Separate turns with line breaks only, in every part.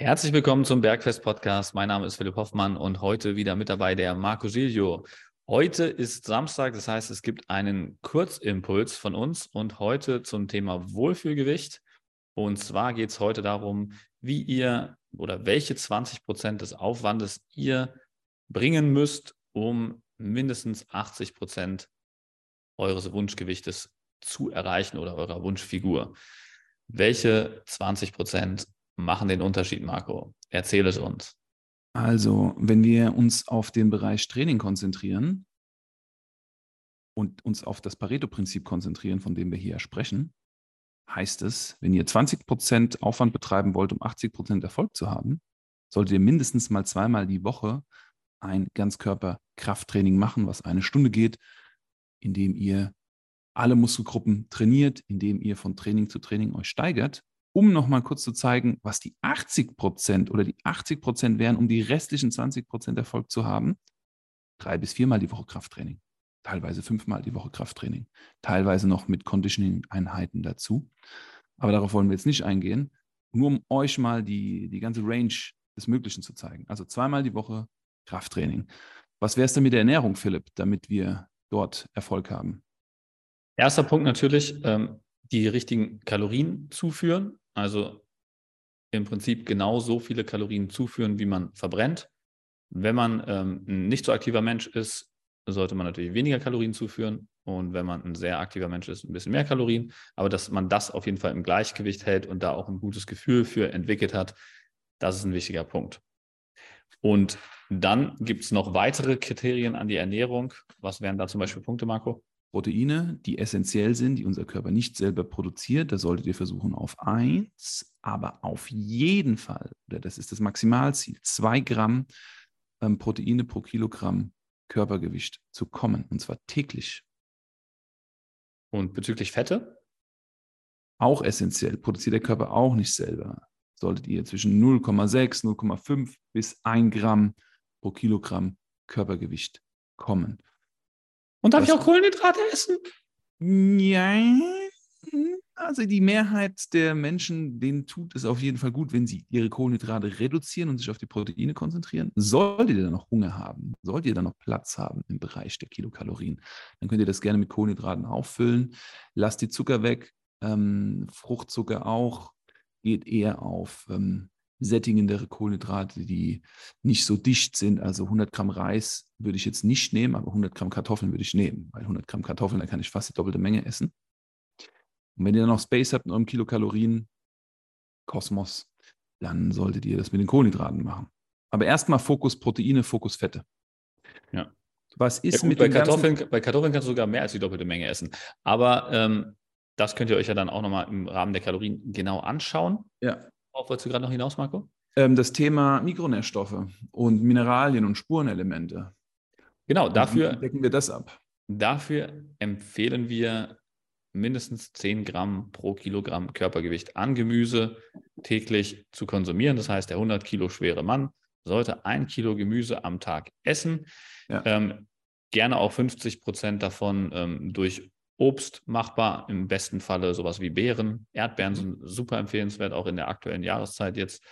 Herzlich willkommen zum Bergfest Podcast. Mein Name ist Philipp Hoffmann und heute wieder mit dabei der Marco Giglio. Heute ist Samstag, das heißt, es gibt einen Kurzimpuls von uns und heute zum Thema Wohlfühlgewicht. Und zwar geht es heute darum, wie ihr oder welche 20 Prozent des Aufwandes ihr bringen müsst, um mindestens 80 Prozent eures Wunschgewichtes zu erreichen oder eurer Wunschfigur. Welche 20 Prozent machen den Unterschied, Marco? Erzähl es uns.
Also, wenn wir uns auf den Bereich Training konzentrieren und uns auf das Pareto-Prinzip konzentrieren, von dem wir hier sprechen, heißt es, wenn ihr 20% Aufwand betreiben wollt, um 80% Erfolg zu haben, solltet ihr mindestens mal zweimal die Woche ein Ganzkörper-Krafttraining machen, was eine Stunde geht, indem ihr alle Muskelgruppen trainiert, indem ihr von Training zu Training euch steigert um nochmal kurz zu zeigen, was die 80 Prozent oder die 80 Prozent wären, um die restlichen 20 Prozent Erfolg zu haben. Drei bis viermal die Woche Krafttraining, teilweise fünfmal die Woche Krafttraining, teilweise noch mit Conditioning-Einheiten dazu. Aber darauf wollen wir jetzt nicht eingehen, nur um euch mal die, die ganze Range des Möglichen zu zeigen. Also zweimal die Woche Krafttraining. Was wäre es denn mit der Ernährung, Philipp, damit wir dort Erfolg haben?
Erster Punkt natürlich, ähm, die richtigen Kalorien zuführen. Also im Prinzip genau so viele Kalorien zuführen, wie man verbrennt. Wenn man ähm, ein nicht so aktiver Mensch ist, sollte man natürlich weniger Kalorien zuführen. Und wenn man ein sehr aktiver Mensch ist, ein bisschen mehr Kalorien. Aber dass man das auf jeden Fall im Gleichgewicht hält und da auch ein gutes Gefühl für entwickelt hat, das ist ein wichtiger Punkt. Und dann gibt es noch weitere Kriterien an die Ernährung. Was wären da zum Beispiel Punkte, Marco?
Proteine, die essentiell sind, die unser Körper nicht selber produziert. Da solltet ihr versuchen auf eins, aber auf jeden Fall, oder das ist das Maximalziel, zwei Gramm ähm, Proteine pro Kilogramm Körpergewicht zu kommen, und zwar täglich.
Und bezüglich Fette?
Auch essentiell, produziert der Körper auch nicht selber. Solltet ihr zwischen 0,6, 0,5 bis 1 Gramm pro Kilogramm Körpergewicht kommen.
Und darf Was? ich auch Kohlenhydrate essen?
Ja, also die Mehrheit der Menschen, denen tut es auf jeden Fall gut, wenn sie ihre Kohlenhydrate reduzieren und sich auf die Proteine konzentrieren. Solltet ihr dann noch Hunger haben, solltet ihr dann noch Platz haben im Bereich der Kilokalorien, dann könnt ihr das gerne mit Kohlenhydraten auffüllen. Lasst die Zucker weg, ähm, Fruchtzucker auch, geht eher auf ähm, sättigendere Kohlenhydrate, die nicht so dicht sind. Also 100 Gramm Reis würde ich jetzt nicht nehmen, aber 100 Gramm Kartoffeln würde ich nehmen, weil 100 Gramm Kartoffeln, da kann ich fast die doppelte Menge essen. Und wenn ihr dann noch Space habt in eurem Kilokalorien, Kosmos, dann solltet ihr das mit den Kohlenhydraten machen. Aber erstmal Fokus Proteine, Fokus Fette.
Ja. Was ist ja, gut, mit bei Kartoffeln? Bei Kartoffeln kannst du sogar mehr als die doppelte Menge essen. Aber ähm, das könnt ihr euch ja dann auch nochmal im Rahmen der Kalorien genau anschauen.
Ja.
Worauf wolltest du gerade noch hinaus, Marco?
Ähm, das Thema Mikronährstoffe und Mineralien und Spurenelemente.
Genau, dafür
decken wir das ab.
Dafür empfehlen wir mindestens 10 Gramm pro Kilogramm Körpergewicht an Gemüse täglich zu konsumieren. Das heißt, der 100 Kilo schwere Mann sollte ein Kilo Gemüse am Tag essen. Ja. Ähm, gerne auch 50 Prozent davon ähm, durch Obst machbar, im besten Falle sowas wie Beeren. Erdbeeren sind super empfehlenswert, auch in der aktuellen Jahreszeit jetzt.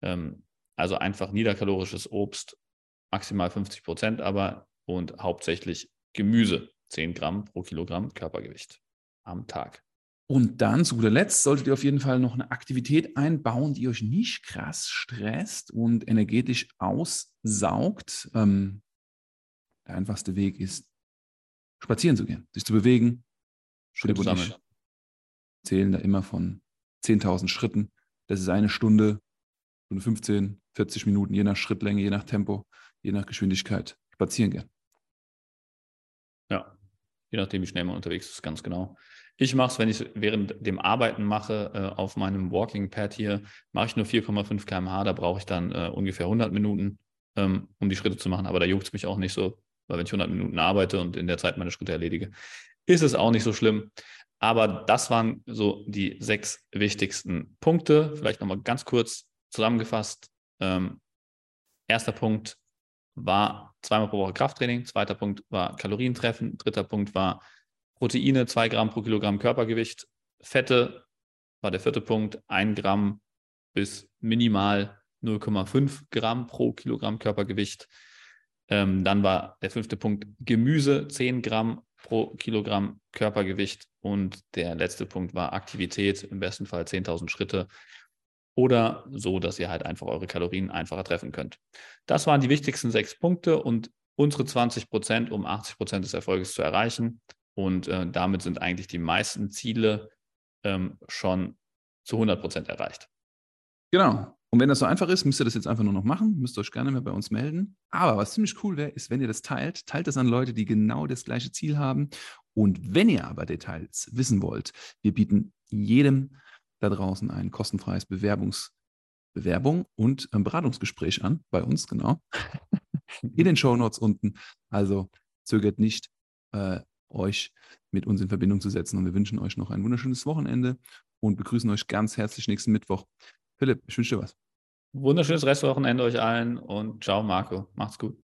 Ähm, also einfach niederkalorisches Obst, maximal 50 Prozent aber und hauptsächlich Gemüse, 10 Gramm pro Kilogramm Körpergewicht am Tag.
Und dann zu guter Letzt solltet ihr auf jeden Fall noch eine Aktivität einbauen, die euch nicht krass stresst und energetisch aussaugt. Ähm, der einfachste Weg ist, spazieren zu gehen, sich zu bewegen, Schritte sammeln. Zählen da immer von 10.000 Schritten. Das ist eine Stunde, Stunde 15, 40 Minuten, je nach Schrittlänge, je nach Tempo, je nach Geschwindigkeit spazieren gehen.
Ja, je nachdem, wie schnell man unterwegs ist, ganz genau. Ich mache es, wenn ich es während dem Arbeiten mache, äh, auf meinem Walking Pad hier, mache ich nur 4,5 km/h. Da brauche ich dann äh, ungefähr 100 Minuten, ähm, um die Schritte zu machen. Aber da juckt es mich auch nicht so, weil wenn ich 100 Minuten arbeite und in der Zeit meine Schritte erledige, ist es auch nicht so schlimm. Aber das waren so die sechs wichtigsten Punkte. Vielleicht nochmal ganz kurz zusammengefasst. Ähm, erster Punkt war zweimal pro Woche Krafttraining. Zweiter Punkt war Kalorien treffen. Dritter Punkt war Proteine, zwei Gramm pro Kilogramm Körpergewicht. Fette war der vierte Punkt, ein Gramm bis minimal 0,5 Gramm pro Kilogramm Körpergewicht. Ähm, dann war der fünfte Punkt Gemüse, 10 Gramm pro Kilogramm Körpergewicht. Und der letzte Punkt war Aktivität, im besten Fall 10.000 Schritte oder so, dass ihr halt einfach eure Kalorien einfacher treffen könnt. Das waren die wichtigsten sechs Punkte und unsere 20 Prozent, um 80 Prozent des Erfolges zu erreichen. Und äh, damit sind eigentlich die meisten Ziele ähm, schon zu 100 Prozent erreicht.
Genau. Und wenn das so einfach ist, müsst ihr das jetzt einfach nur noch machen, müsst euch gerne mehr bei uns melden. Aber was ziemlich cool wäre, ist, wenn ihr das teilt, teilt das an Leute, die genau das gleiche Ziel haben. Und wenn ihr aber Details wissen wollt, wir bieten jedem da draußen ein kostenfreies Bewerbungs Bewerbung und ein Beratungsgespräch an, bei uns, genau. In den Show Notes unten. Also zögert nicht, äh, euch mit uns in Verbindung zu setzen. Und wir wünschen euch noch ein wunderschönes Wochenende und begrüßen euch ganz herzlich nächsten Mittwoch. Philipp, ich wünsche dir was.
Wunderschönes Restwochenende euch allen und ciao, Marco. Macht's gut.